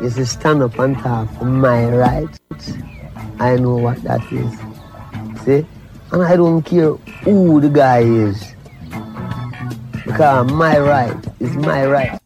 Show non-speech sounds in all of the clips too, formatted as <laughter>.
is to stand up and talk for my rights. I know what that is. See? And I don't care who the guy is. Because my right is my right.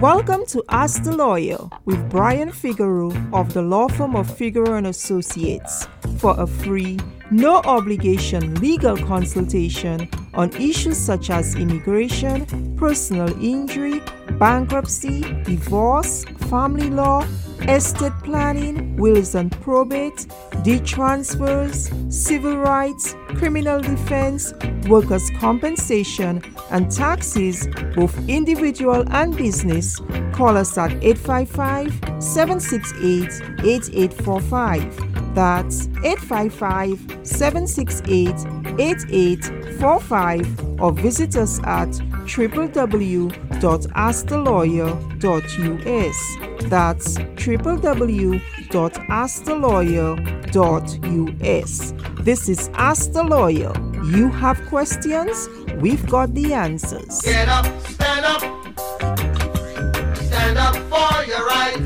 Welcome to Ask the Lawyer with Brian Figueroa of the law firm of Figueroa and Associates for a free, no obligation legal consultation on issues such as immigration, personal injury, bankruptcy, divorce, family law, estate planning, wills and probate, deed transfers, civil rights, criminal defense, workers' compensation, and taxes, both individual and business, call us at 855 768 8845. That's 855 768 8845 or visit us at www.askthelawyer.us. That's www.askthelawyer.us. This is Ask the Lawyer. You have questions, we've got the answers. Get up, stand up. Stand up for your right.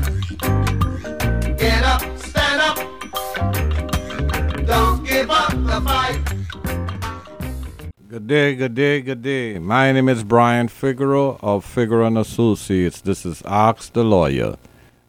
Get up, stand up. Don't give up the fight. Good day, good day, good day. My name is Brian Figueroa of Figueroa and Associates. This is Ask the Lawyer.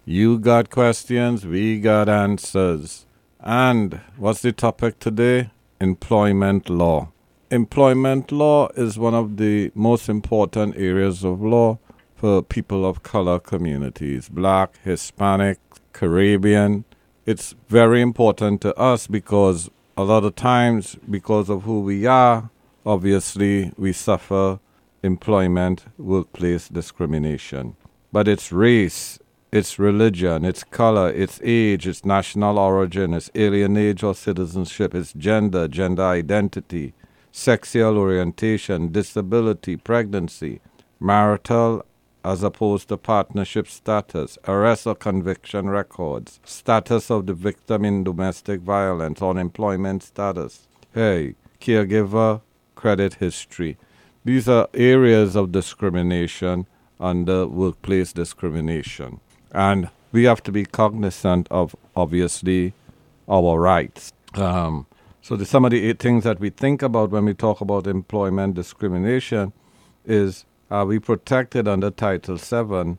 You got questions, we got answers. And what's the topic today? Employment law. Employment law is one of the most important areas of law for people of color communities black, Hispanic, Caribbean. It's very important to us because a lot of times, because of who we are, obviously we suffer employment, workplace discrimination. But it's race, it's religion, it's color, it's age, it's national origin, it's alienage or citizenship, it's gender, gender identity, sexual orientation, disability, pregnancy, marital as opposed to partnership status, arrest or conviction records, status of the victim in domestic violence, unemployment status, hey, caregiver, credit history. These are areas of discrimination under workplace discrimination. And we have to be cognizant of, obviously, our rights. Um, so, the, some of the things that we think about when we talk about employment discrimination is are we protected under Title VII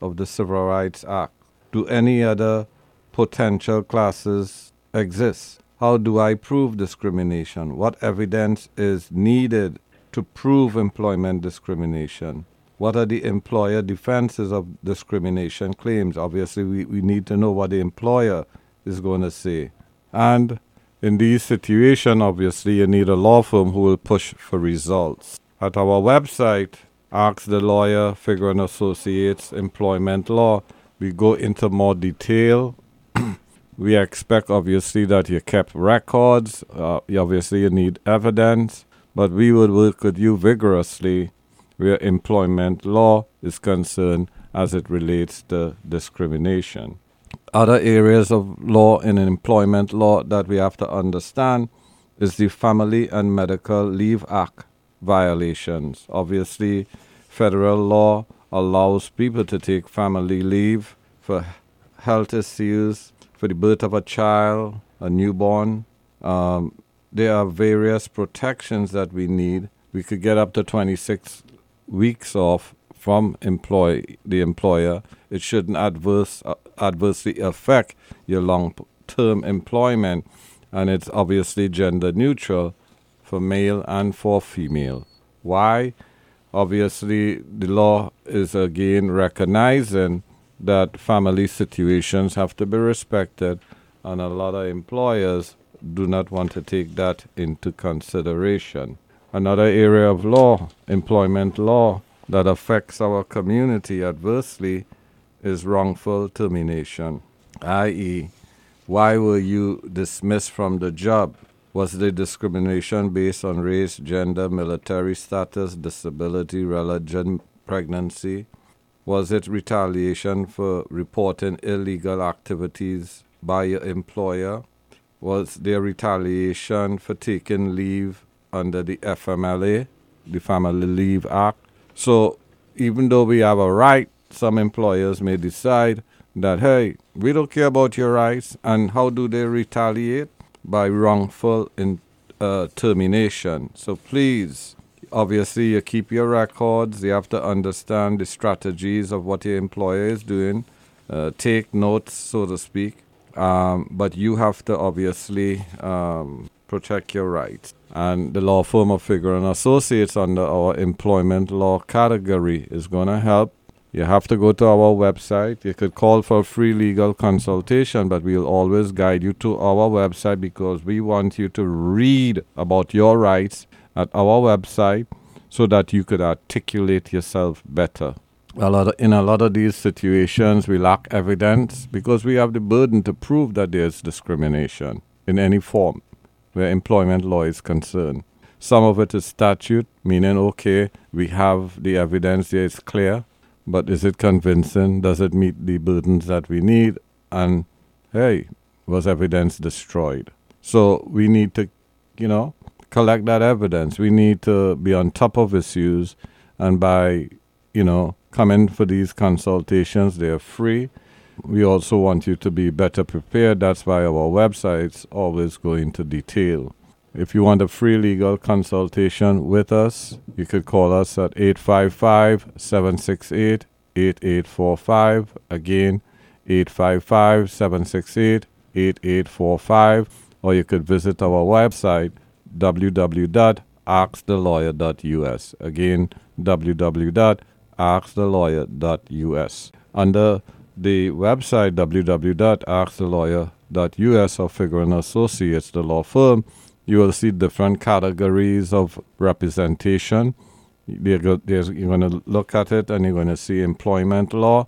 of the Civil Rights Act? Do any other potential classes exist? How do I prove discrimination? What evidence is needed to prove employment discrimination? What are the employer defenses of discrimination claims? Obviously, we, we need to know what the employer is going to say. And in these situations, obviously, you need a law firm who will push for results. At our website, Ask the Lawyer, Figueroa and Associates, Employment Law, we go into more detail. We expect, obviously, that you kept records. Uh, obviously, you need evidence, but we will work with you vigorously where employment law is concerned as it relates to discrimination. Other areas of law in employment law that we have to understand is the Family and Medical Leave Act violations. Obviously, federal law allows people to take family leave for health issues, for the birth of a child, a newborn. Um, there are various protections that we need. We could get up to 26 weeks off from employ the employer. It shouldn't adverse uh, adversely affect your long-term employment, and it's obviously gender neutral for male and for female. Why? Obviously, the law is again recognizing that family situations have to be respected, and a lot of employers do not want to take that into consideration. Another area of law, employment law, that affects our community adversely is wrongful termination, i.e., why were you dismissed from the job? Was the discrimination based on race, gender, military status, disability, religion, pregnancy? Was it retaliation for reporting illegal activities by your employer? Was there retaliation for taking leave under the FMLA, the Family Leave Act. So even though we have a right some employers may decide that, hey, we don't care about your rights. And how do they retaliate? By wrongful in, uh, termination. So please, obviously, you keep your records. You have to understand the strategies of what your employer is doing. Uh, take notes, so to speak. Um, but you have to obviously um, protect your rights. And the law firm of Figueroa and Associates under our employment law category is going to help. You have to go to our website. You could call for free legal consultation, but we'll always guide you to our website because we want you to read about your rights at our website so that you could articulate yourself better. A lot of, in a lot of these situations, we lack evidence because we have the burden to prove that there's discrimination in any form where employment law is concerned. Some of it is statute, meaning, okay, we have the evidence there, it's clear, but is it convincing? Does it meet the burdens that we need? And hey, was evidence destroyed? So we need to, you know, collect that evidence. We need to be on top of issues, and by, you know, coming for these consultations, they're free we also want you to be better prepared. That's why our website's always go into detail. If you want a free legal consultation with us, you could call us at 855 768 8845. Again, 855 768 8845. Or you could visit our website www.askthelawyer.us. Again, www.askthelawyer.us. Under the website www.askthelawyer.us of Figueroa and Associates, the law firm, you will see different categories of representation. You're going to look at it and you're going to see employment law.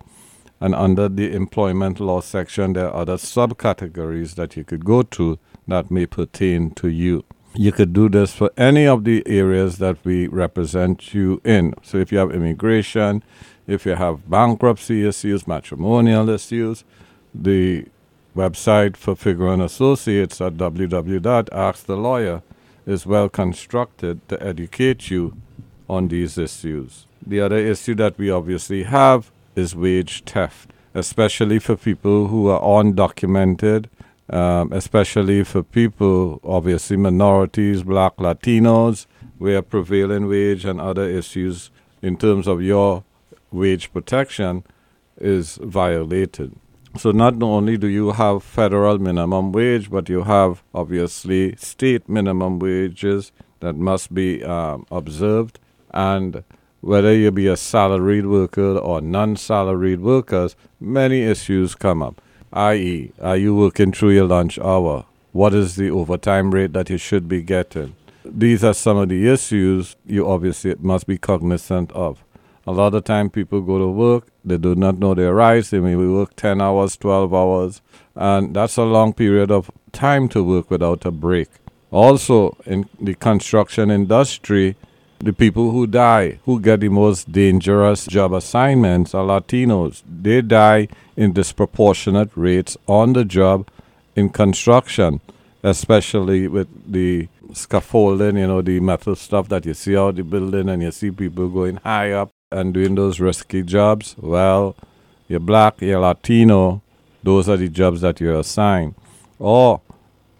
And under the employment law section, there are other subcategories that you could go to that may pertain to you. You could do this for any of the areas that we represent you in. So if you have immigration, if you have bankruptcy issues, matrimonial issues, the website for Figueroa and Associates at www.askthelawyer is well constructed to educate you on these issues. The other issue that we obviously have is wage theft, especially for people who are undocumented, um, especially for people, obviously minorities, black Latinos, where prevailing wage and other issues in terms of your wage protection is violated. So not only do you have federal minimum wage, but you have obviously state minimum wages that must be um, observed. And whether you be a salaried worker or non-salaried workers, many issues come up. I.e., are you working through your lunch hour? What is the overtime rate that you should be getting? These are some of the issues you obviously must be cognizant of. A lot of time people go to work, they do not know their rights. They may work 10 hours, 12 hours, and that's a long period of time to work without a break. Also, in the construction industry, the people who die, who get the most dangerous job assignments, are Latinos. They die in disproportionate rates on the job in construction, especially with the scaffolding, you know, the metal stuff that you see out the building, and you see people going high up and doing those risky jobs, well, you're black, you're Latino, those are the jobs that you're assigned. Or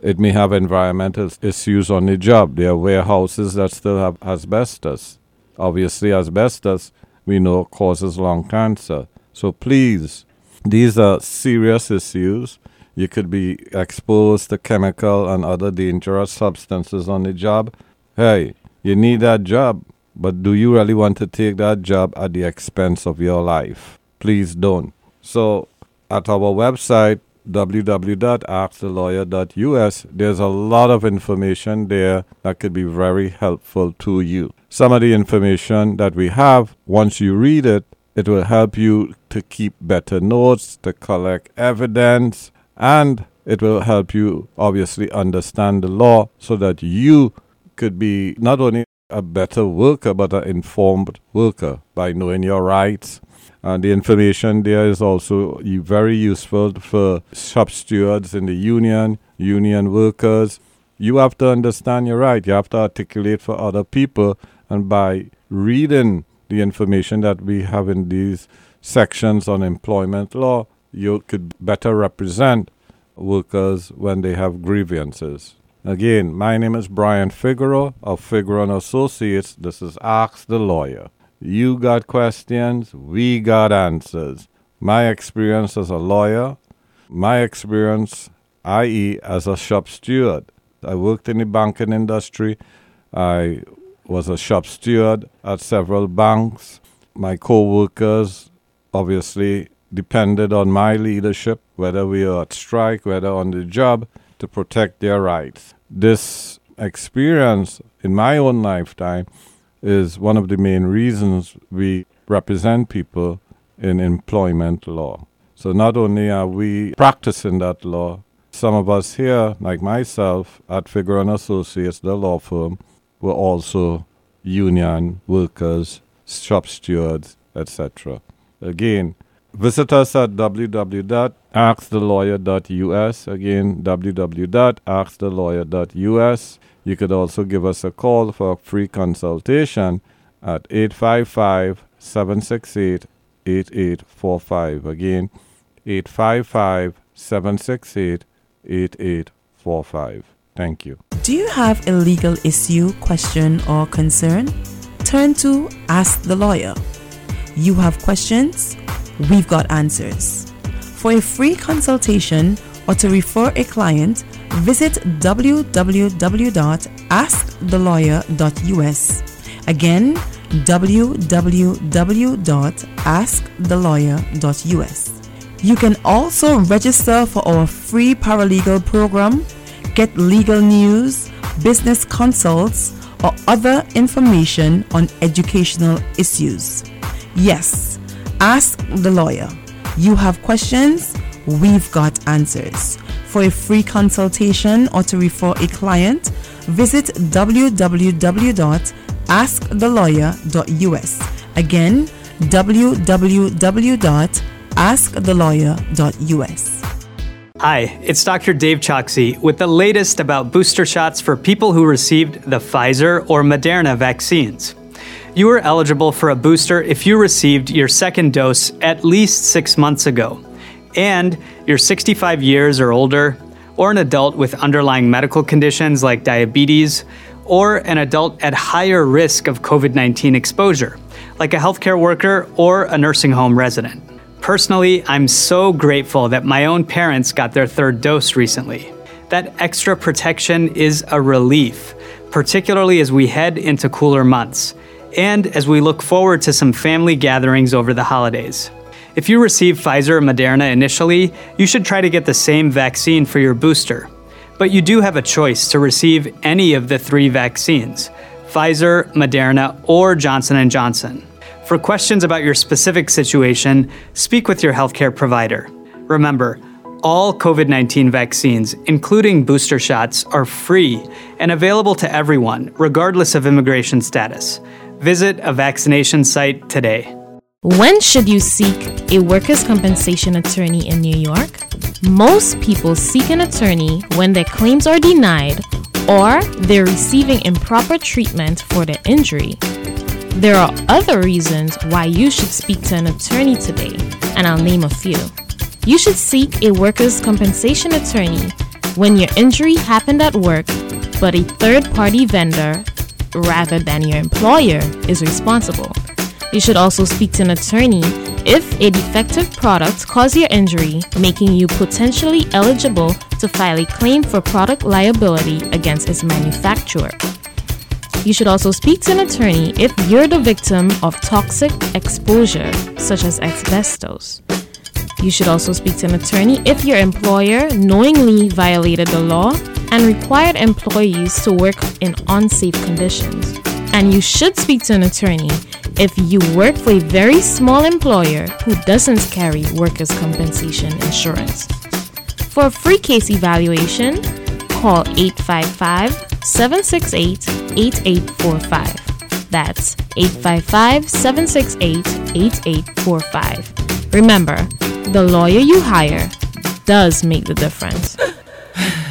it may have environmental issues on the job. There are warehouses that still have asbestos. Obviously, asbestos, we know, causes lung cancer. So please, these are serious issues. You could be exposed to chemical and other dangerous substances on the job. Hey, you need that job. But do you really want to take that job at the expense of your life? Please don't. So, at our website, www.askthelawyer.us, there's a lot of information there that could be very helpful to you. Some of the information that we have, once you read it, it will help you to keep better notes, to collect evidence, and it will help you obviously understand the law so that you could be not only a better worker, but an informed worker by knowing your rights. And the information there is also very useful for shop stewards in the union, union workers. You have to understand your right. You have to articulate for other people. And by reading the information that we have in these sections on employment law, you could better represent workers when they have grievances. Again, my name is Brian Figueroa of Figueroa Associates. This is Ask the Lawyer. You got questions, we got answers. My experience as a lawyer, my experience, i.e., as a shop steward. I worked in the banking industry. I was a shop steward at several banks. My co workers obviously depended on my leadership, whether we were at strike, whether on the job, to protect their rights. This experience in my own lifetime is one of the main reasons we represent people in employment law. So not only are we practicing that law, some of us here, like myself at and Associates, the law firm, were also union workers, shop stewards, etc. Again, visit us at www.askthelawyer.us. Again, www.askthelawyer.us. You could also give us a call for a free consultation at 855 768 8845. Again, 855 768 8845. Thank you. Do you have a legal issue, question, or concern? Turn to Ask the Lawyer. You have questions? We've got answers. For a free consultation or to refer a client, visit www.askthelawyer.us. Again, www.askthelawyer.us. You can also register for our free paralegal program, get legal news, business consults, or other information on educational issues. Yes, ask the lawyer. You have questions, we've got answers. For a free consultation or to refer a client, visit www.askthelawyer.us. Again, www.askthelawyer.us. Hi, it's Dr. Dave Chokshi with the latest about booster shots for people who received the Pfizer or Moderna vaccines. You are eligible for a booster if you received your second dose at least six months ago, and you're 65 years or older, or an adult with underlying medical conditions like diabetes, or an adult at higher risk of COVID 19 exposure, like a healthcare worker or a nursing home resident. Personally, I'm so grateful that my own parents got their third dose recently. That extra protection is a relief, particularly as we head into cooler months and as we look forward to some family gatherings over the holidays. If you receive Pfizer or Moderna initially, you should try to get the same vaccine for your booster. But you do have a choice to receive any of the three vaccines: Pfizer, Moderna, or Johnson & Johnson. For questions about your specific situation, speak with your healthcare provider. Remember, all COVID 19 vaccines, including booster shots, are free and available to everyone, regardless of immigration status. Visit a vaccination site today. When should you seek a workers' compensation attorney in New York? Most people seek an attorney when their claims are denied or they're receiving improper treatment for their injury. There are other reasons why you should speak to an attorney today, and I'll name a few. You should seek a workers' compensation attorney when your injury happened at work, but a third party vendor, rather than your employer, is responsible. You should also speak to an attorney if a defective product caused your injury, making you potentially eligible to file a claim for product liability against its manufacturer. You should also speak to an attorney if you're the victim of toxic exposure, such as asbestos. You should also speak to an attorney if your employer knowingly violated the law and required employees to work in unsafe conditions. And you should speak to an attorney if you work for a very small employer who doesn't carry workers' compensation insurance. For a free case evaluation, call 855 768 8845. That's 855 768 8845. Remember, the lawyer you hire does make the difference. <laughs>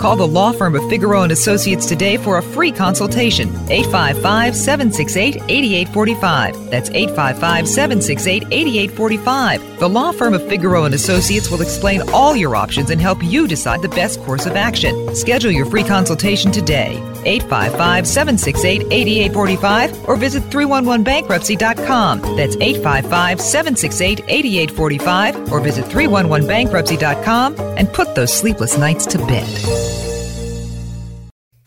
Call the law firm of Figueroa and Associates today for a free consultation. 855-768-8845. That's 855-768-8845. The law firm of Figueroa and Associates will explain all your options and help you decide the best course of action. Schedule your free consultation today. 855-768-8845 or visit 311bankruptcy.com. That's 855-768-8845 or visit 311bankruptcy.com and put those sleepless nights to bed.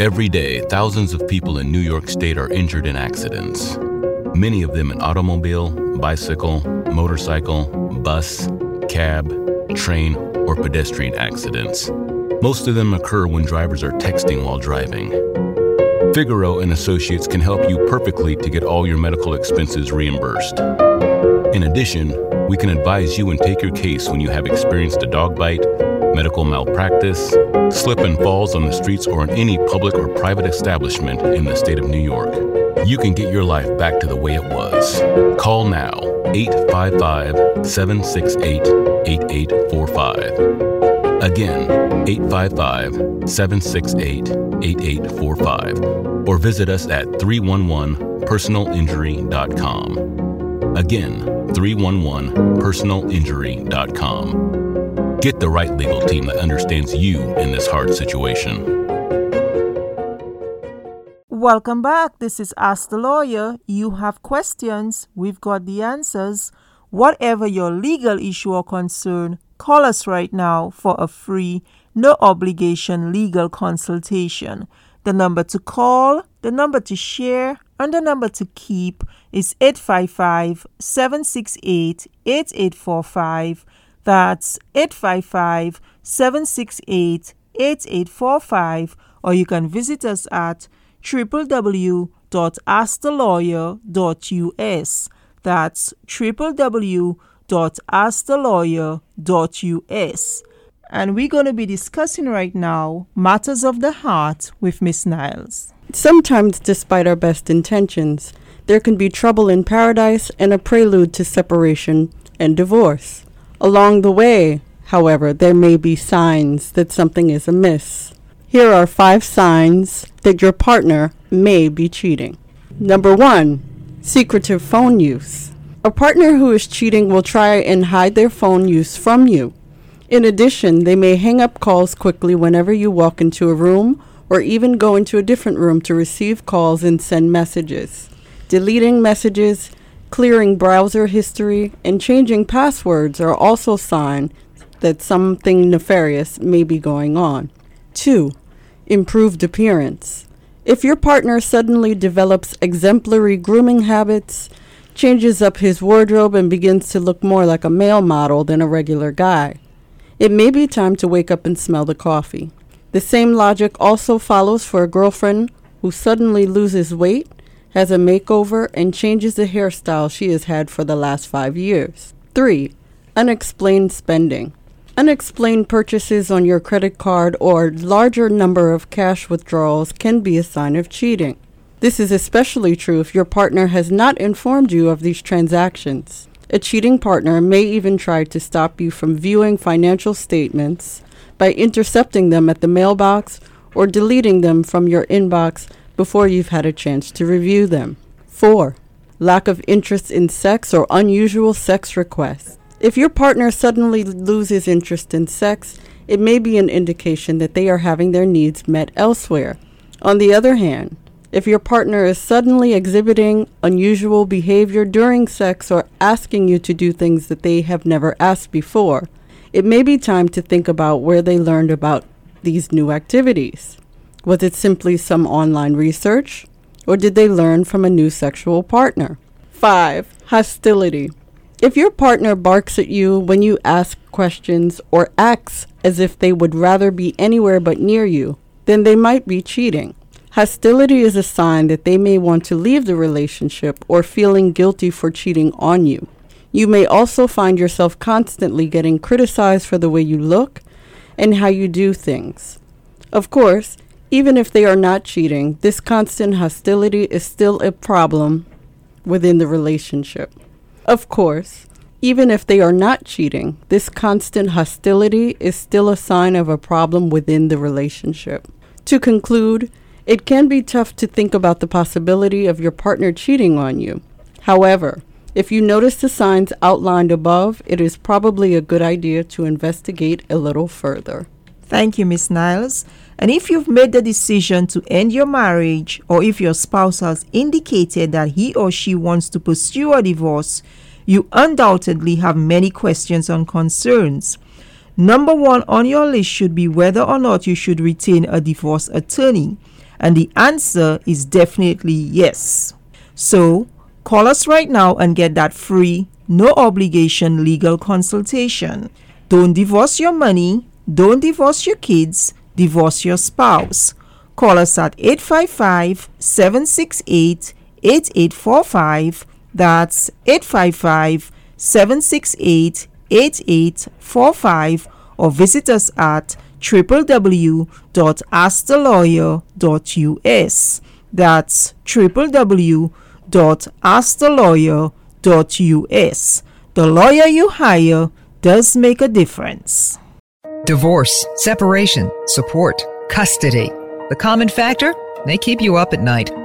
Every day, thousands of people in New York State are injured in accidents. Many of them in automobile, bicycle, motorcycle, bus, cab, train, or pedestrian accidents. Most of them occur when drivers are texting while driving. Figueroa and Associates can help you perfectly to get all your medical expenses reimbursed. In addition, we can advise you and take your case when you have experienced a dog bite, medical malpractice, slip and falls on the streets or in any public or private establishment in the state of New York. You can get your life back to the way it was. Call now 855 768 8845. Again, 855 768 8845. Or visit us at 311personalinjury.com. Again, 311personalinjury.com. Get the right legal team that understands you in this hard situation. Welcome back. This is Ask the Lawyer. You have questions, we've got the answers. Whatever your legal issue or concern, call us right now for a free, no obligation legal consultation. The number to call, the number to share, and the number to keep is 855 768 8845. That's 855 768 8845. Or you can visit us at www.askthelawyer.us. That's www.askthelawyer.us. And we're going to be discussing right now matters of the heart with Miss Niles. Sometimes, despite our best intentions, there can be trouble in paradise and a prelude to separation and divorce. Along the way, however, there may be signs that something is amiss. Here are five signs that your partner may be cheating. Number one, secretive phone use. A partner who is cheating will try and hide their phone use from you. In addition, they may hang up calls quickly whenever you walk into a room or even go into a different room to receive calls and send messages. Deleting messages, clearing browser history, and changing passwords are also signs that something nefarious may be going on. 2. Improved appearance. If your partner suddenly develops exemplary grooming habits, changes up his wardrobe, and begins to look more like a male model than a regular guy, it may be time to wake up and smell the coffee. The same logic also follows for a girlfriend who suddenly loses weight, has a makeover, and changes the hairstyle she has had for the last five years. 3. Unexplained spending. Unexplained purchases on your credit card or larger number of cash withdrawals can be a sign of cheating. This is especially true if your partner has not informed you of these transactions. A cheating partner may even try to stop you from viewing financial statements by intercepting them at the mailbox or deleting them from your inbox before you've had a chance to review them. 4. Lack of interest in sex or unusual sex requests. If your partner suddenly loses interest in sex, it may be an indication that they are having their needs met elsewhere. On the other hand, if your partner is suddenly exhibiting unusual behavior during sex or asking you to do things that they have never asked before, it may be time to think about where they learned about these new activities. Was it simply some online research? Or did they learn from a new sexual partner? 5. Hostility. If your partner barks at you when you ask questions or acts as if they would rather be anywhere but near you, then they might be cheating. Hostility is a sign that they may want to leave the relationship or feeling guilty for cheating on you. You may also find yourself constantly getting criticized for the way you look and how you do things. Of course, even if they are not cheating, this constant hostility is still a problem within the relationship. Of course, even if they are not cheating, this constant hostility is still a sign of a problem within the relationship. To conclude, it can be tough to think about the possibility of your partner cheating on you. However, if you notice the signs outlined above, it is probably a good idea to investigate a little further. Thank you, Miss Niles. And if you've made the decision to end your marriage, or if your spouse has indicated that he or she wants to pursue a divorce, you undoubtedly have many questions and concerns. Number one on your list should be whether or not you should retain a divorce attorney. And the answer is definitely yes. So, call us right now and get that free, no obligation legal consultation. Don't divorce your money, don't divorce your kids, divorce your spouse. Call us at 855 768 8845. That's 855 768 8845 or visit us at www.askthelawyer.us. That's www.askthelawyer.us. The lawyer you hire does make a difference. Divorce, separation, support, custody. The common factor? They keep you up at night.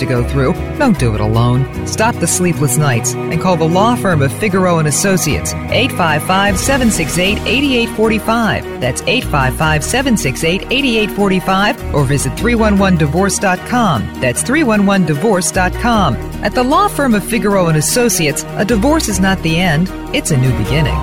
to go through. Don't do it alone. Stop the sleepless nights and call the law firm of Figueroa and Associates 855-768-8845. That's 855-768-8845 or visit 311divorce.com. That's 311divorce.com. At the law firm of Figueroa and Associates, a divorce is not the end, it's a new beginning.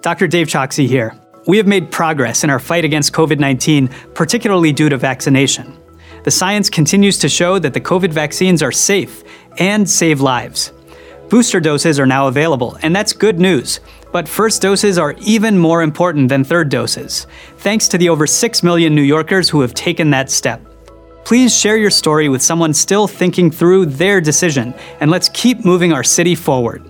Dr. Dave Chokshi here. We have made progress in our fight against COVID 19, particularly due to vaccination. The science continues to show that the COVID vaccines are safe and save lives. Booster doses are now available, and that's good news. But first doses are even more important than third doses, thanks to the over 6 million New Yorkers who have taken that step. Please share your story with someone still thinking through their decision, and let's keep moving our city forward.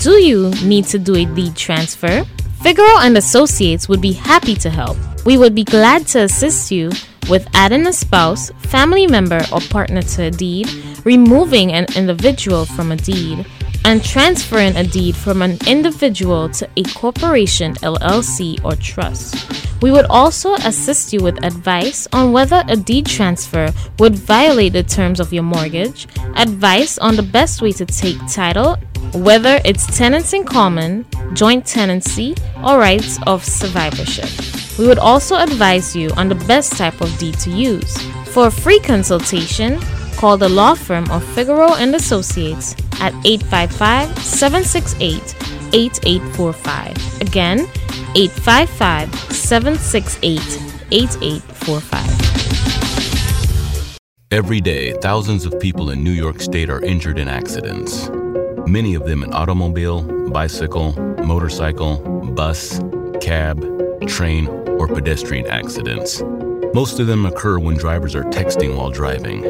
Do you need to do a deed transfer? Figueroa and Associates would be happy to help. We would be glad to assist you with adding a spouse, family member, or partner to a deed, removing an individual from a deed, and transferring a deed from an individual to a corporation, LLC, or trust. We would also assist you with advice on whether a deed transfer would violate the terms of your mortgage, advice on the best way to take title, whether it's tenants in common, joint tenancy, or rights of survivorship. We would also advise you on the best type of deed to use. For a free consultation, call the law firm of Figueroa and Associates at 855-768-8845. Again, 855-768-8845. Every day, thousands of people in New York State are injured in accidents. Many of them in automobile, bicycle, motorcycle, bus, cab, train, or pedestrian accidents. Most of them occur when drivers are texting while driving.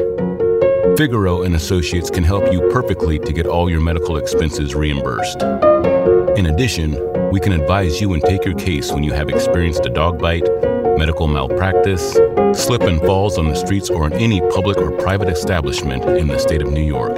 Figueroa and Associates can help you perfectly to get all your medical expenses reimbursed. In addition, we can advise you and take your case when you have experienced a dog bite, medical malpractice, slip and falls on the streets or in any public or private establishment in the state of New York.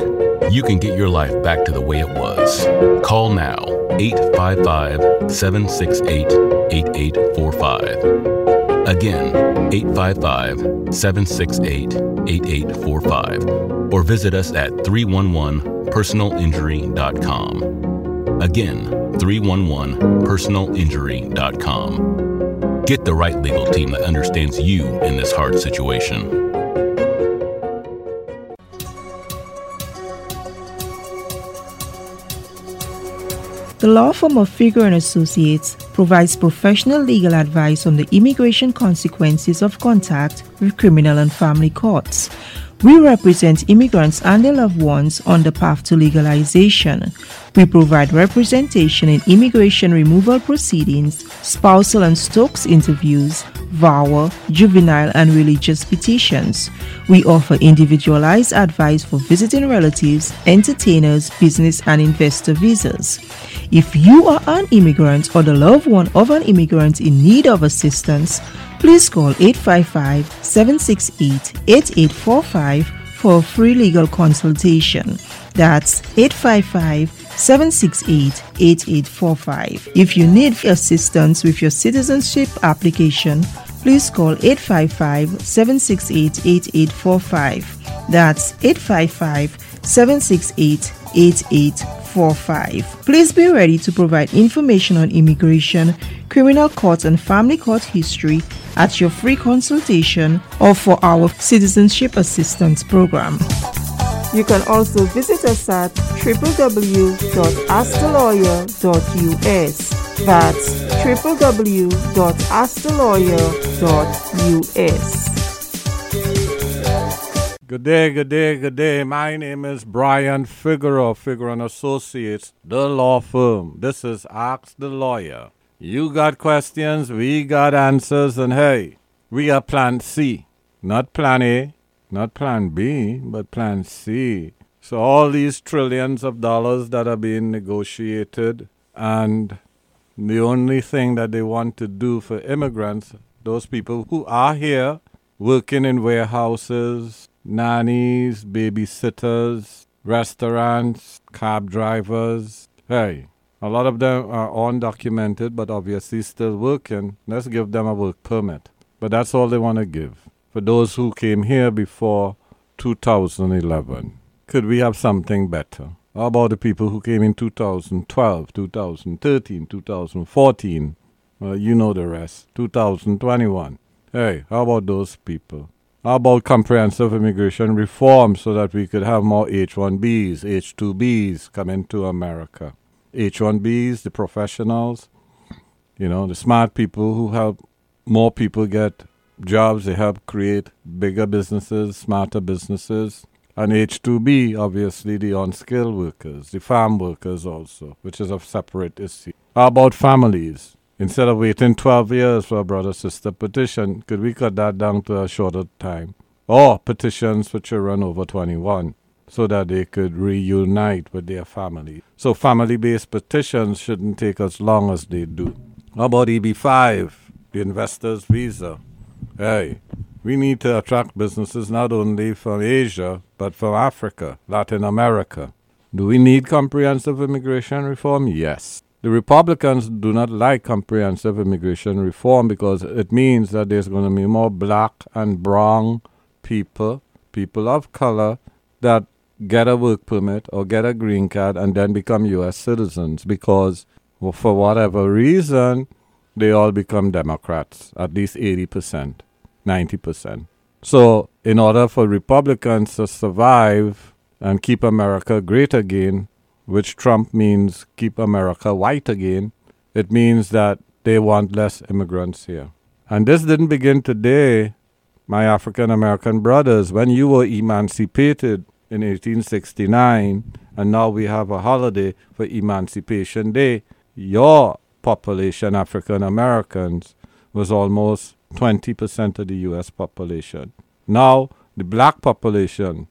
You can get your life back to the way it was. Call now 855 768 8845. Again, 855 768 8845. Or visit us at 311personalinjury.com. Again, 311personalinjury.com. Get the right legal team that understands you in this hard situation. The law firm of Figueroa and Associates provides professional legal advice on the immigration consequences of contact with criminal and family courts. We represent immigrants and their loved ones on the path to legalization. We provide representation in immigration removal proceedings, spousal and Stokes interviews, VAWA, juvenile and religious petitions. We offer individualized advice for visiting relatives, entertainers, business and investor visas. If you are an immigrant or the loved one of an immigrant in need of assistance, please call 855 768 8845 for a free legal consultation. That's 855 768 8845. If you need assistance with your citizenship application, please call 855 768 8845. That's 855 768 8845. Please be ready to provide information on immigration, criminal court, and family court history at your free consultation or for our citizenship assistance program. You can also visit us at www.askthelawyer.us. That's www.askthelawyer.us. Good day, good day, good day. My name is Brian Figueroa, Figueroa and Associates, the law firm. This is Ask the Lawyer. You got questions, we got answers, and hey, we are Plan C, not Plan A, not Plan B, but Plan C. So all these trillions of dollars that are being negotiated, and the only thing that they want to do for immigrants, those people who are here working in warehouses, nannies, babysitters, restaurants, cab drivers. Hey, a lot of them are undocumented, but obviously still working. Let's give them a work permit. But that's all they want to give. For those who came here before 2011, could we have something better? How about the people who came in 2012, 2013, 2014? Well, you know the rest. 2021. Hey, how about those people? About comprehensive immigration reform so that we could have more H1Bs, H2Bs come into America? H1Bs, the professionals, you know, the smart people who help more people get jobs, they help create bigger businesses, smarter businesses. And H2B, obviously, the unskilled workers, the farm workers also, which is a separate issue. How about families? Instead of waiting 12 years for a brother sister petition, could we cut that down to a shorter time? Or petitions for children over 21 so that they could reunite with their family. So family based petitions shouldn't take as long as they do. How about EB5, the investor's visa? Hey, we need to attract businesses not only from Asia, but from Africa, Latin America. Do we need comprehensive immigration reform? Yes. The Republicans do not like comprehensive immigration reform because it means that there's going to be more black and brown people, people of color, that get a work permit or get a green card and then become U.S. citizens because, well, for whatever reason, they all become Democrats, at least 80%, 90%. So, in order for Republicans to survive and keep America great again, which Trump means keep America white again, it means that they want less immigrants here. And this didn't begin today, my African American brothers. When you were emancipated in 1869, and now we have a holiday for Emancipation Day, your population, African Americans, was almost 20% of the U.S. population. Now, the black population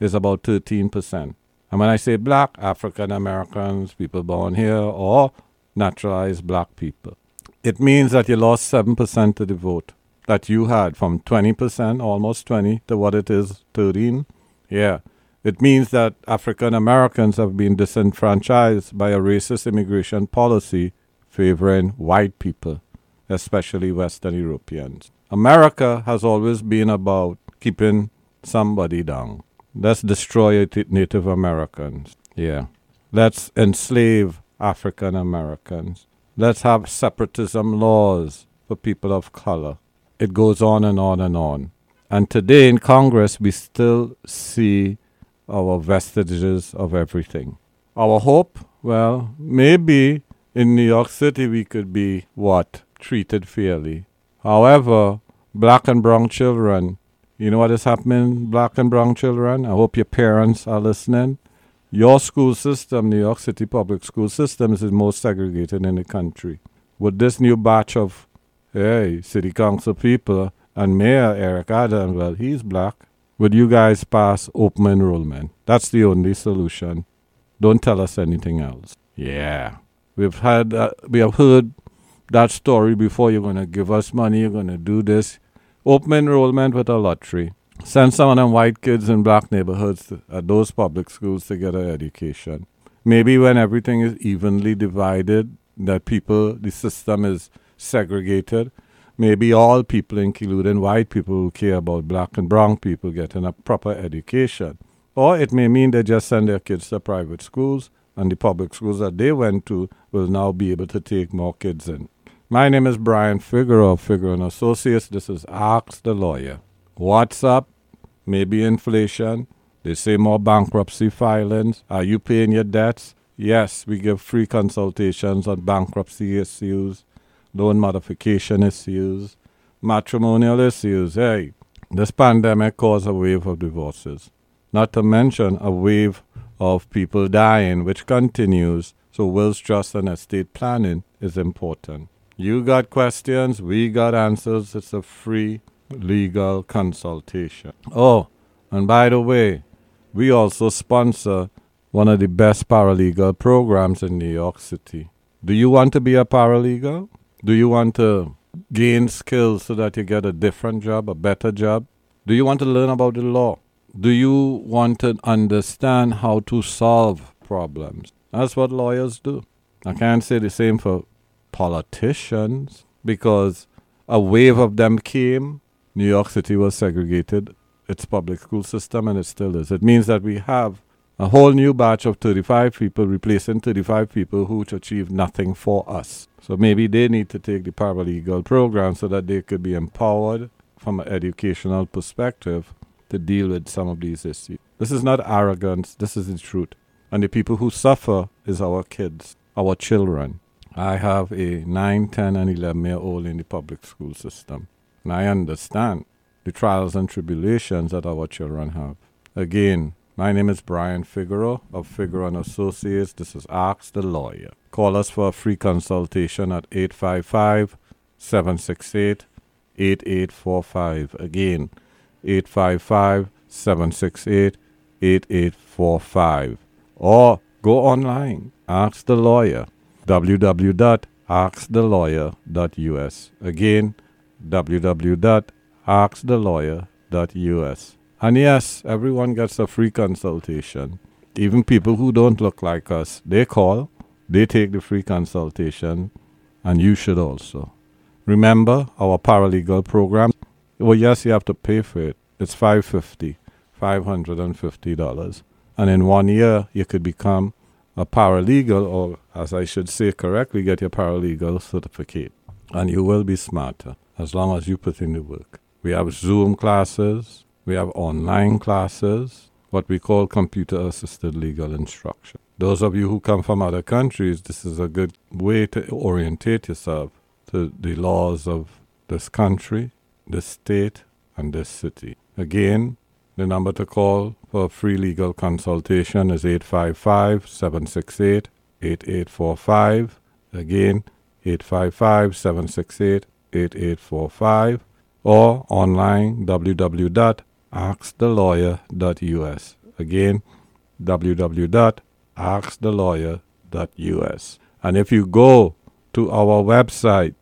is about 13%. And when I say black, African Americans, people born here, or naturalized black people, it means that you lost 7% of the vote that you had from 20%, almost 20, to what it is, 13. Yeah. It means that African Americans have been disenfranchised by a racist immigration policy favoring white people, especially Western Europeans. America has always been about keeping somebody down. Let's destroy Native Americans. Yeah. Let's enslave African Americans. Let's have separatism laws for people of color. It goes on and on and on. And today in Congress, we still see our vestiges of everything. Our hope, well, maybe in New York City we could be what? Treated fairly. However, black and brown children, you know what is happening, black and brown children? I hope your parents are listening. Your school system, New York City public school system, is the most segregated in the country. With this new batch of, hey, city council people and Mayor Eric Adams, well, he's black. Would you guys pass open enrollment? That's the only solution. Don't tell us anything else. Yeah. We've had, uh, we have heard that story before. You're going to give us money. You're going to do this. Open enrollment with a lottery. Send some of them white kids in black neighborhoods to, at those public schools to get an education. Maybe when everything is evenly divided, that people, the system is segregated, maybe all people, including white people who care about black and brown people, getting a proper education. Or it may mean they just send their kids to private schools, and the public schools that they went to will now be able to take more kids in. My name is Brian Figueroa Figueroa and Associates. This is Ask the Lawyer. What's up? Maybe inflation. They say more bankruptcy filings. Are you paying your debts? Yes, we give free consultations on bankruptcy issues, loan modification issues, matrimonial issues. Hey, this pandemic caused a wave of divorces, not to mention a wave of people dying, which continues. So, wills, trust, and estate planning is important. You got questions, we got answers. It's a free legal consultation. Oh, and by the way, we also sponsor one of the best paralegal programs in New York City. Do you want to be a paralegal? Do you want to gain skills so that you get a different job, a better job? Do you want to learn about the law? Do you want to understand how to solve problems? That's what lawyers do. I can't say the same for politicians because a wave of them came. New York City was segregated, its public school system, and it still is. It means that we have a whole new batch of 35 people replacing 35 people who achieved nothing for us. So maybe they need to take the paralegal program so that they could be empowered from an educational perspective to deal with some of these issues. This is not arrogance, this is the truth. And the people who suffer is our kids, our children. I have a 9, 10, and 11 year old in the public school system. And I understand the trials and tribulations that our children have. Again, my name is Brian Figueroa of Figueroa and Associates. This is Ask the Lawyer. Call us for a free consultation at 855 768 8845. Again, 855 768 8845. Or go online, Ask the Lawyer, www.askthelawyer.us. Again, www.askthelawyer.us. And yes, everyone gets a free consultation. Even people who don't look like us, they call, they take the free consultation, and you should also. Remember our paralegal program? Well, yes, you have to pay for it. It's five fifty, five hundred and fifty dollars, and in one year you could become a paralegal, or as I should say correctly, get your paralegal certificate, and you will be smarter as long as you put in the work. We have Zoom classes. We have online classes, what we call computer assisted legal instruction. Those of you who come from other countries, this is a good way to orientate yourself to the laws of this country, this state, and this city. Again, the number to call for free legal consultation is 855 768 8845. Again, 855 768 8845 or online www.askthelawyer.us. Again, www.askthelawyer.us. And if you go to our website,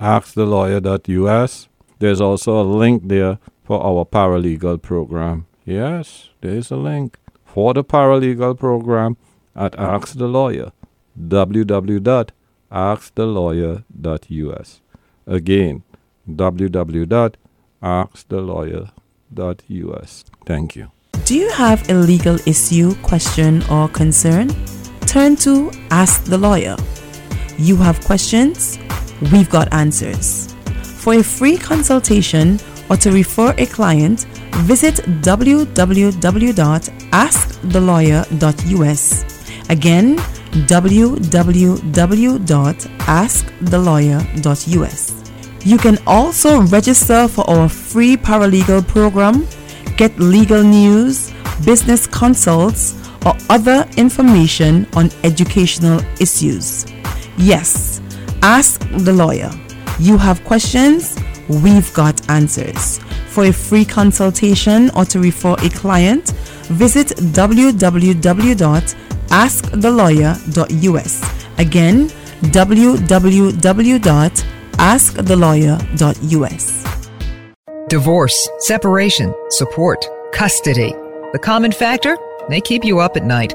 askthelawyer.us, there's also a link there for our paralegal program. Yes, there's a link for the paralegal program at Ask the Lawyer, www.askthelawyer.us. Again, www.askthelawyer.us. Thank you. Do you have a legal issue, question, or concern? Turn to Ask the Lawyer. You have questions, we've got answers. For a free consultation or to refer a client, visit www.askthelawyer.us. Again, www.askthelawyer.us. You can also register for our free paralegal program, get legal news, business consults, or other information on educational issues. Yes, ask the lawyer. You have questions? We've got answers. For a free consultation or to refer a client, visit www.askthelawyer.us. Again, www.askthelawyer.us. Divorce, separation, support, custody. The common factor? They keep you up at night.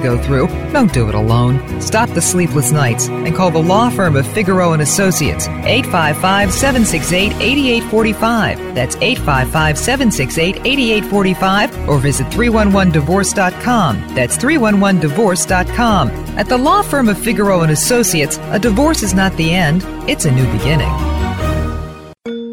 go through. Don't do it alone. Stop the sleepless nights and call the law firm of Figueroa and Associates 855-768-8845. That's 855-768-8845 or visit 311divorce.com. That's 311divorce.com. At the law firm of Figueroa and Associates, a divorce is not the end, it's a new beginning.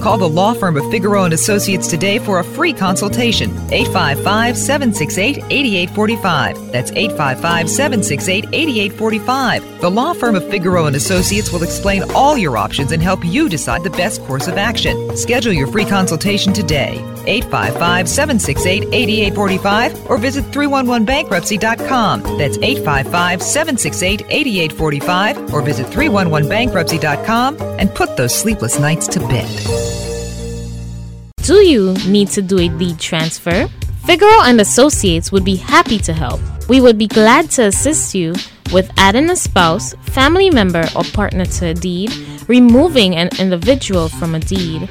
Call the law firm of Figueroa and Associates today for a free consultation. 855-768-8845. That's 855-768-8845. The law firm of Figueroa and Associates will explain all your options and help you decide the best course of action. Schedule your free consultation today. 855-768-8845 or visit 311bankruptcy.com. That's 855-768-8845 or visit 311bankruptcy.com and put those sleepless nights to bed. Do you need to do a deed transfer? Figueroa and Associates would be happy to help. We would be glad to assist you with adding a spouse, family member, or partner to a deed, removing an individual from a deed,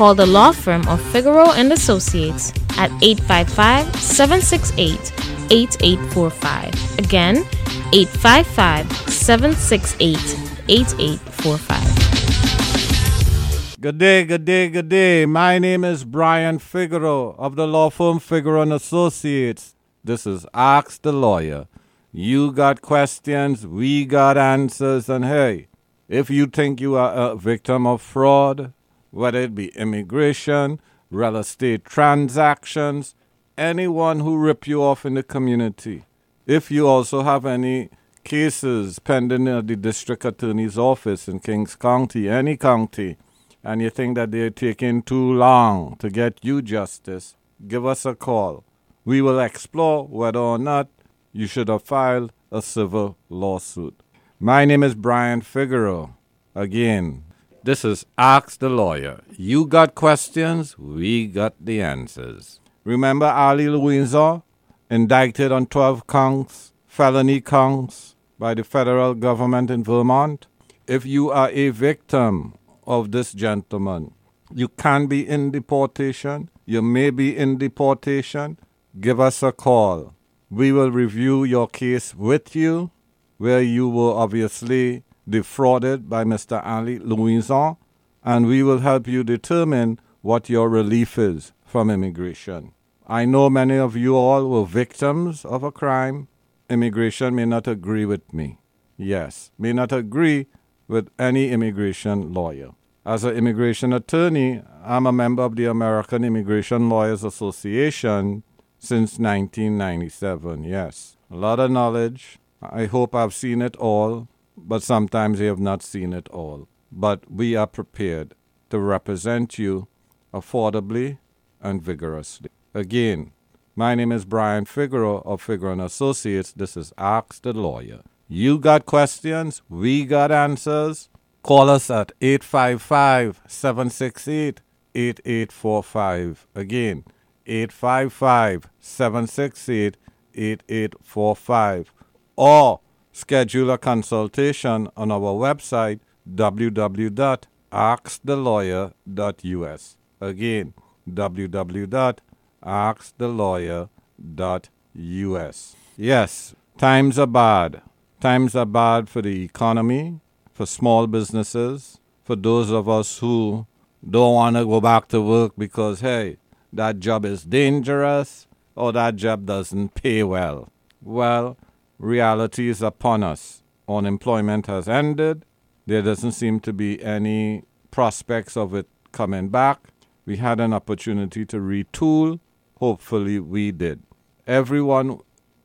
call the law firm of Figueroa and Associates at 855-768-8845. Again, 855-768-8845. Good day, good day, good day. My name is Brian Figueroa of the law firm Figueroa and Associates. This is Ask the Lawyer. You got questions, we got answers, and hey, if you think you are a victim of fraud, whether it be immigration, real estate transactions, anyone who rip you off in the community, if you also have any cases pending at the district attorney's office in Kings County, any county, and you think that they're taking too long to get you justice, give us a call. We will explore whether or not you should have filed a civil lawsuit. My name is Brian Figueroa. Again, this is Ask the Lawyer. You got questions, we got the answers. Remember Ali Louison, indicted on 12 counts, felony counts by the federal government in Vermont? If you are a victim of this gentleman, you can be in deportation, you may be in deportation, give us a call. We will review your case with you, where you were obviously defrauded by Mr. Ali Louison, and we will help you determine what your relief is from immigration. I know many of you all were victims of a crime. Immigration may not agree with me. Yes, may not agree with any immigration lawyer. As an immigration attorney, I'm a member of the American Immigration Lawyers Association since 1997. Yes, a lot of knowledge. I hope I've seen it all, but sometimes I have not seen it all. But we are prepared to represent you affordably and vigorously. Again, my name is Brian Figueroa of Figueroa and Associates. This is Ask the Lawyer. You got questions, we got answers. Call us at 855 768 8845. Again, 855 768 8845. Or schedule a consultation on our website www.askthelawyer.us. Again, www.askthelawyer.us. Yes, times are bad. Times are bad for the economy, for small businesses, for those of us who don't want to go back to work because, hey, that job is dangerous or that job doesn't pay well. Well, reality is upon us. Unemployment has ended. There doesn't seem to be any prospects of it coming back. We had an opportunity to retool. Hopefully, we did. Everyone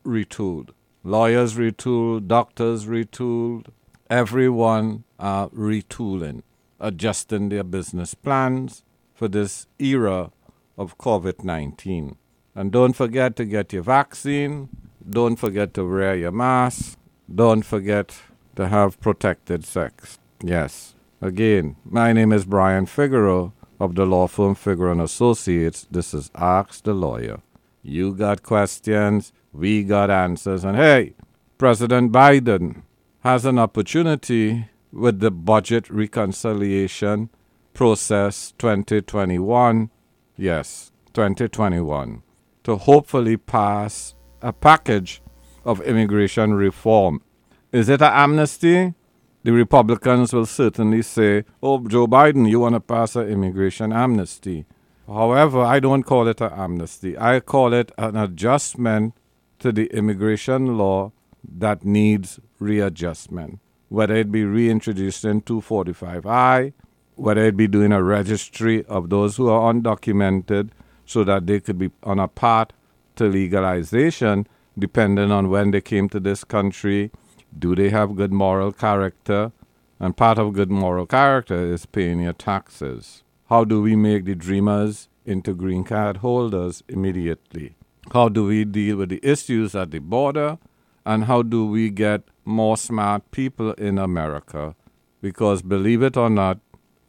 retooled. Lawyers retooled, doctors retooled. Everyone are retooling, adjusting their business plans for this era of COVID 19. And don't forget to get your vaccine. Don't forget to wear your mask. Don't forget to have protected sex. Yes. Again, my name is Brian Figueroa of the law firm Figueroa and Associates. This is Ask the Lawyer. You got questions, we got answers. And hey, President Biden has an opportunity with the budget reconciliation process 2021. Yes, 2021 to hopefully pass a package of immigration reform. Is it an amnesty? The Republicans will certainly say, oh, Joe Biden, you want to pass an immigration amnesty. However, I don't call it an amnesty. I call it an adjustment to the immigration law that needs readjustment, whether it be reintroducing 245I, whether it be doing a registry of those who are undocumented so that they could be on a path to legalization, depending on when they came to this country. Do they have good moral character? And part of good moral character is paying your taxes. How do we make the dreamers into green card holders immediately? How do we deal with the issues at the border? And how do we get more smart people in America? Because believe it or not,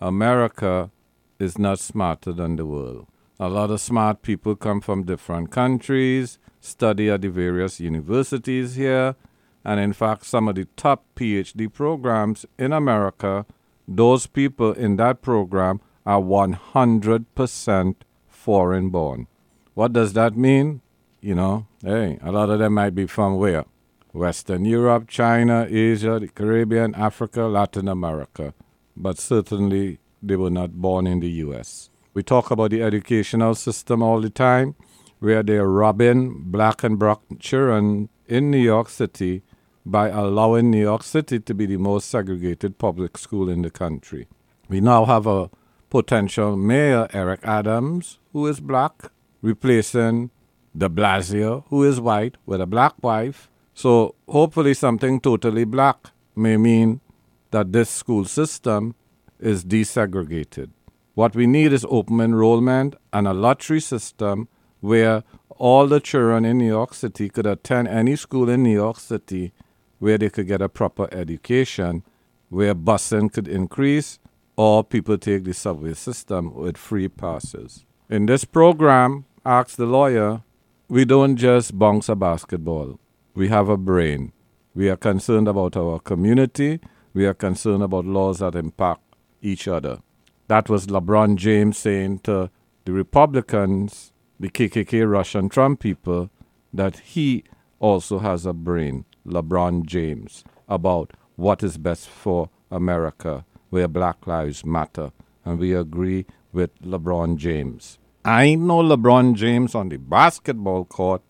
America is not smarter than the world. A lot of smart people come from different countries, study at the various universities here, and in fact, some of the top PhD programs in America, those people in that program are 100% foreign born. What does that mean? You know, hey, a lot of them might be from where? Western Europe, China, Asia, the Caribbean, Africa, Latin America. But certainly they were not born in the US. We talk about the educational system all the time, where they're robbing black and brown children in New York City by allowing New York City to be the most segregated public school in the country. We now have a potential mayor, Eric Adams, who is black, replacing de Blasio, who is white, with a black wife. So hopefully something totally black may mean that this school system is desegregated. What we need is open enrollment and a lottery system where all the children in New York City could attend any school in New York City where they could get a proper education, where busing could increase, or people take the subway system with free passes. In this program, asks the Lawyer, we don't just bounce a basketball. We have a brain. We are concerned about our community. We are concerned about laws that impact each other. That was LeBron James saying to the Republicans, the KKK, Russian Trump people, that he also has a brain, LeBron James, about what is best for America, where Black Lives Matter. And we agree with LeBron James. I ain't no LeBron James on the basketball court,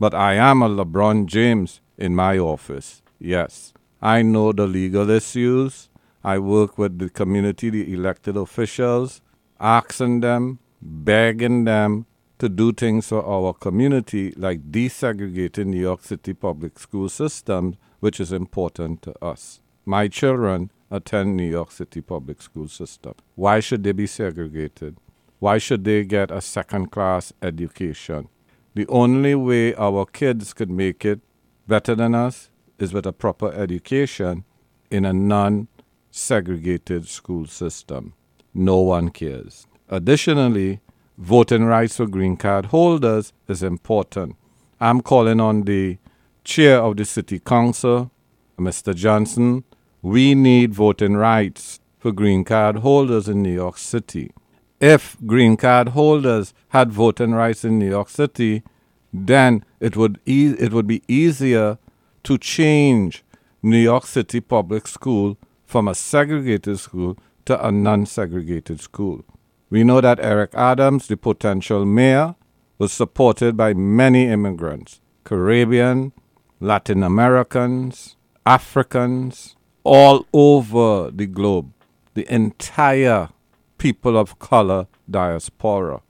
but I am a LeBron James in my office. Yes, I know the legal issues. I work with the community, the elected officials, asking them, begging them to do things for our community, like desegregating New York City public school system, which is important to us. My children attend New York City public school system. Why should they be segregated? Why should they get a second class education? The only way our kids could make it better than us is with a proper education in a non segregated school system. No one cares. Additionally, voting rights for green card holders is important. I'm calling on the chair of the city council, Mr. Johnson. We need voting rights for green card holders in New York City. If green card holders had voting rights in New York City, then it would e- it would be easier to change New York City public school from a segregated school to a non-segregated school. We know that Eric Adams, the potential mayor, was supported by many immigrants, Caribbean, Latin Americans, Africans, all over the globe, the entire people of color diaspora.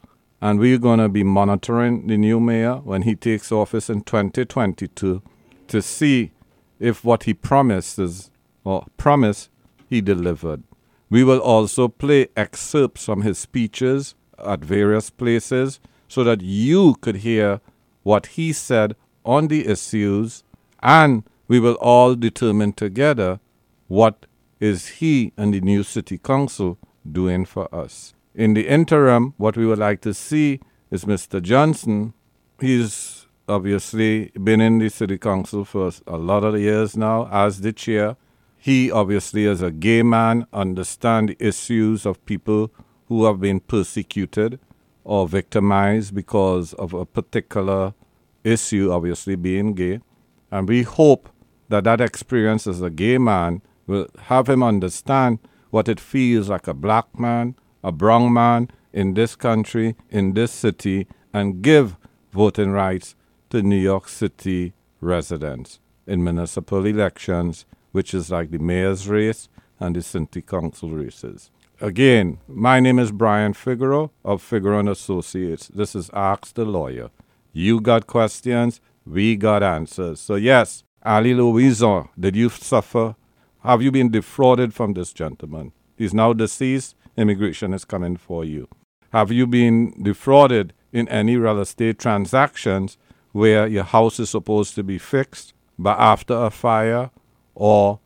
And we're going to be monitoring the new mayor when he takes office in 2022 to see if what he promises or promised he delivered. We will also play excerpts from his speeches at various places so that you could hear what he said on the issues and we will all determine together what is he and the new city council doing for us. In the interim, what we would like to see is Mr. Johnson. He's obviously been in the city council for a lot of years now as the chair. He obviously, as a gay man, understands the issues of people who have been persecuted or victimized because of a particular issue, obviously being gay. And we hope that that experience as a gay man will have him understand what it feels like a black man, a brown man in this country, in this city, and give voting rights to New York City residents in municipal elections, which is like the mayor's race and the city council races. Again, my name is Brian Figueroa of Figueroa and Associates. This is Ask the Lawyer. You got questions, we got answers. So yes, Ali Louison, did you suffer? Have you been defrauded from this gentleman? He's now deceased. Immigration is coming for you. Have you been defrauded in any real estate transactions where your house is supposed to be fixed, but after a fire or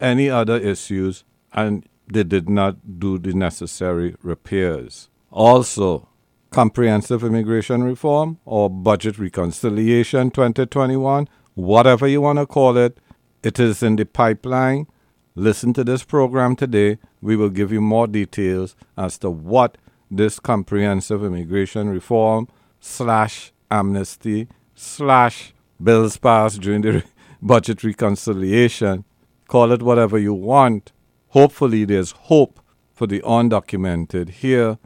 any other issues and they did not do the necessary repairs? Also, comprehensive immigration reform or budget reconciliation 2021, whatever you want to call it, it is in the pipeline. Listen to this program today. We will give you more details as to what this comprehensive immigration reform slash amnesty slash bills passed during the budget reconciliation. Call it whatever you want. Hopefully, there's hope for the undocumented here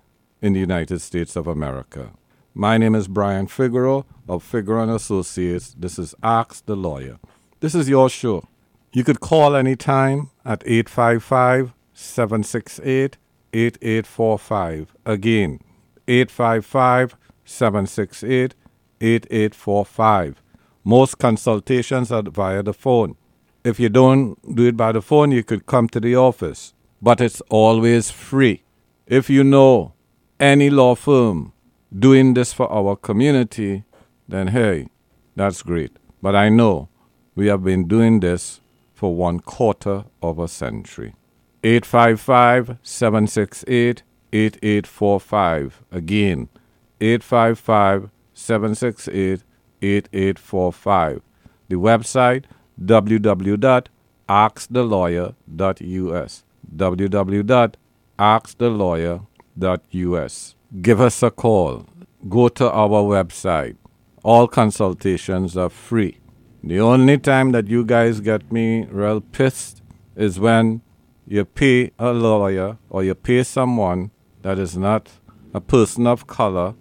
in the United States of America. My name is Brian Figueroa of Figueroa and Associates. This is Ask the Lawyer. This is your show. You could call anytime at 855 768 8845. Again, 855 768 8845. Most consultations are via the phone. If you don't do it by the phone, you could come to the office, but it's always free. If you know any law firm doing this for our community, then hey, that's great. But I know we have been doing this for one quarter of a century. 855 768 8845. Again, 855 768 8845. The website www.askthelawyer.us. www.askthelawyer.us. Give us a call. Go to our website. All consultations are free. The only time that you guys get me real pissed is when you pay a lawyer or you pay someone that is not a person of color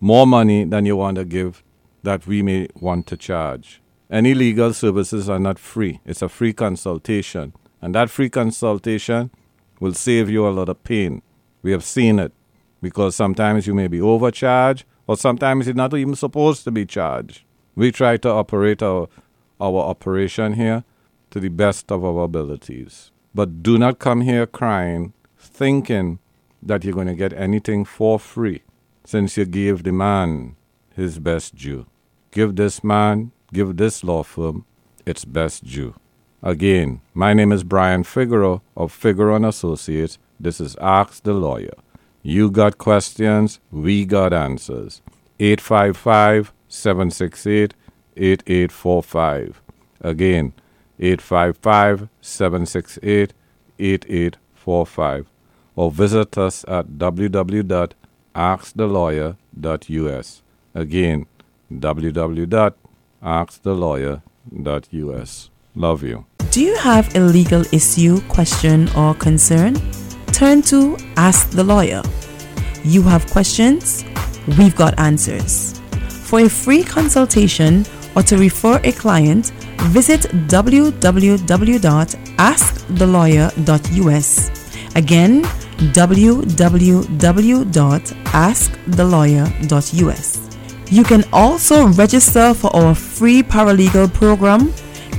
more money than you want to give that we may want to charge. Any legal services are not free. It's a free consultation. And that free consultation will save you a lot of pain. We have seen it because sometimes you may be overcharged or sometimes you're not even supposed to be charged. We try to operate our, our operation here to the best of our abilities. But do not come here crying, thinking that you're going to get anything for free since you gave the man his best due. Give this man, give this law firm its best due. Again, my name is Brian Figueroa of Figueroa and Associates. This is Ask the Lawyer. You got questions, we got answers. 855 768 8845. Again, 855 768 8845. Or visit us at www.askthelawyer.us. Again, www.askthelawyer.us. Love you. Do you have a legal issue, question, or concern? Turn to Ask the Lawyer. You have questions? We've got answers. For a free consultation or to refer a client, visit www.askthelawyer.us. Again, www.askthelawyer.us. You can also register for our free paralegal program,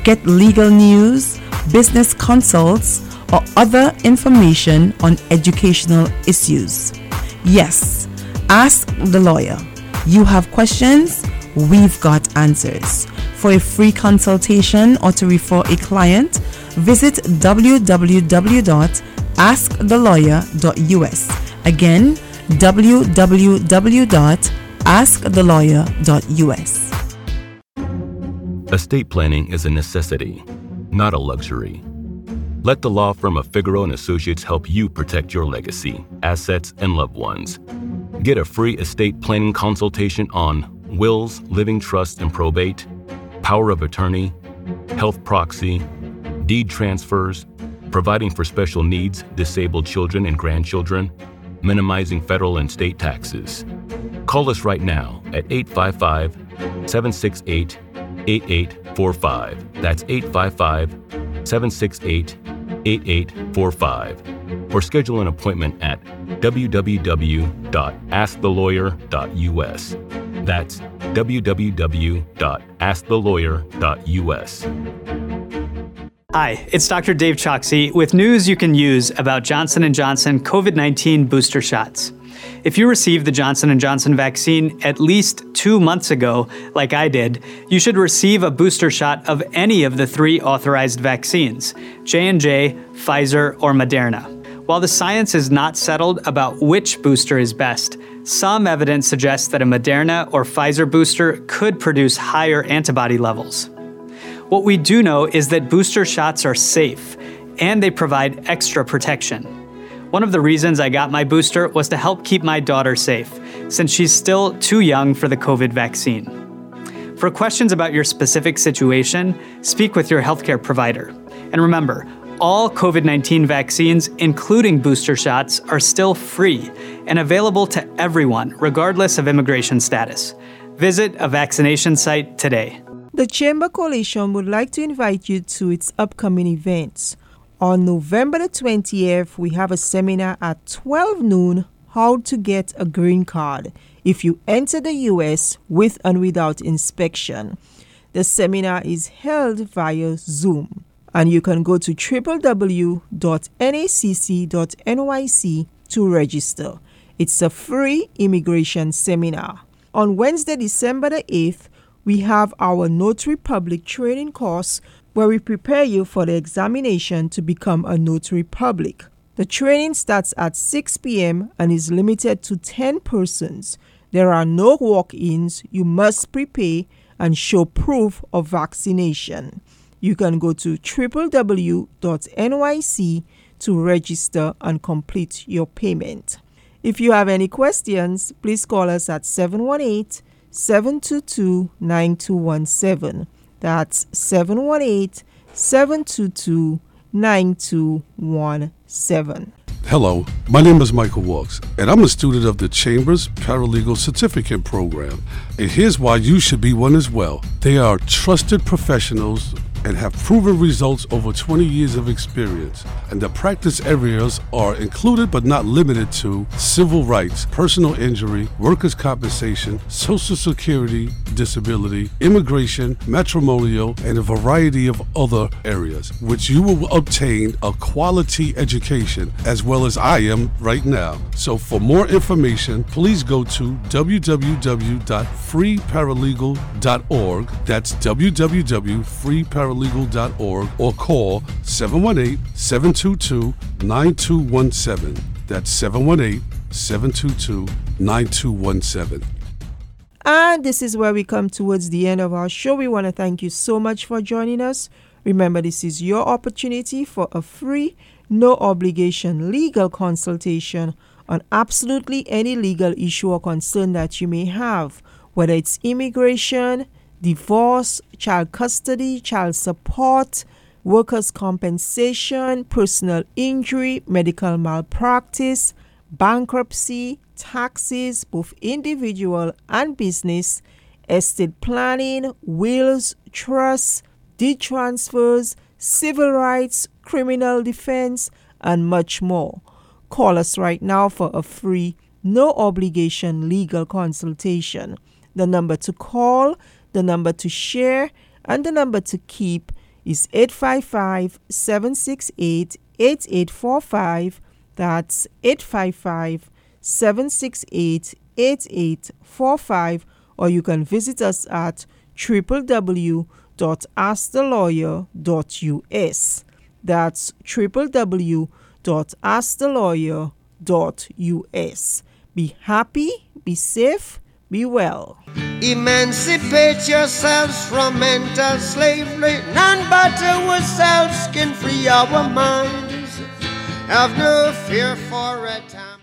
get legal news, business consults, or other information on educational issues. Yes, ask the lawyer. You have questions? We've got answers. For a free consultation or to refer a client, visit www.askthelawyer.us. Again, www.askthelawyer.us. Estate planning is a necessity, not a luxury. Let the law firm of Figueroa and Associates help you protect your legacy, assets, and loved ones. Get a free estate planning consultation on wills, living trusts and probate, power of attorney, health proxy, deed transfers, providing for special needs, disabled children and grandchildren, minimizing federal and state taxes. Call us right now at 855 768 8845. That's 855 768 8845. Or schedule an appointment at www.askthelawyer.us. That's www.askthelawyer.us. Hi, it's Dr. Dave Chokshi with news you can use about Johnson & Johnson COVID-19 booster shots. If you received the Johnson & Johnson vaccine at least 2 months ago, like I did, you should receive a booster shot of any of the 3 authorized vaccines: J&J, Pfizer, or Moderna. While the science is not settled about which booster is best, some evidence suggests that a Moderna or Pfizer booster could produce higher antibody levels. What we do know is that booster shots are safe and they provide extra protection. One of the reasons I got my booster was to help keep my daughter safe, since she's still too young for the COVID vaccine. For questions about your specific situation, speak with your healthcare provider. And remember, all COVID 19 vaccines, including booster shots, are still free and available to everyone, regardless of immigration status. Visit a vaccination site today. The Chamber Coalition would like to invite you to its upcoming events. On November the 20th, we have a seminar at 12 noon how to get a green card if you enter the US with and without inspection. The seminar is held via Zoom and you can go to www.nacc.nyc to register. It's a free immigration seminar. On Wednesday, December the 8th, we have our Notary Public training course where we prepare you for the examination to become a Notary Public. The training starts at 6 p.m. and is limited to 10 persons. There are no walk ins, you must prepay and show proof of vaccination. You can go to www.nyc to register and complete your payment. If you have any questions, please call us at 718 722 9217. That's 718 722 9217. Hello, my name is Michael Walks, and I'm a student of the Chambers Paralegal Certificate Program. And here's why you should be one as well. They are trusted professionals and have proven results over 20 years of experience. And the practice areas are included but not limited to civil rights, personal injury, workers' compensation, social security, disability, immigration, matrimonial, and a variety of other areas, which you will obtain a quality education as well as I am right now. So for more information, please go to www.freeparalegal.org. That's www.freeparalegal.org or call 718 722 9217. That's 718 722 9217. And this is where we come towards the end of our show. We want to thank you so much for joining us. Remember, this is your opportunity for a free, no obligation legal consultation on absolutely any legal issue or concern that you may have, whether it's immigration, divorce, child custody, child support, workers' compensation, personal injury, medical malpractice, bankruptcy, taxes, both individual and business, estate planning, wills, trusts, deed transfers, civil rights, criminal defense, and much more. Call us right now for a free, no obligation legal consultation. The number to call the number to share and the number to keep is 855 768 8845. That's 855 768 8845. Or you can visit us at www.askthelawyer.us. That's www.askthelawyer.us. Be happy, be safe, be well. Emancipate yourselves from mental slavery. None but ourselves can free our minds. Have no fear for a time.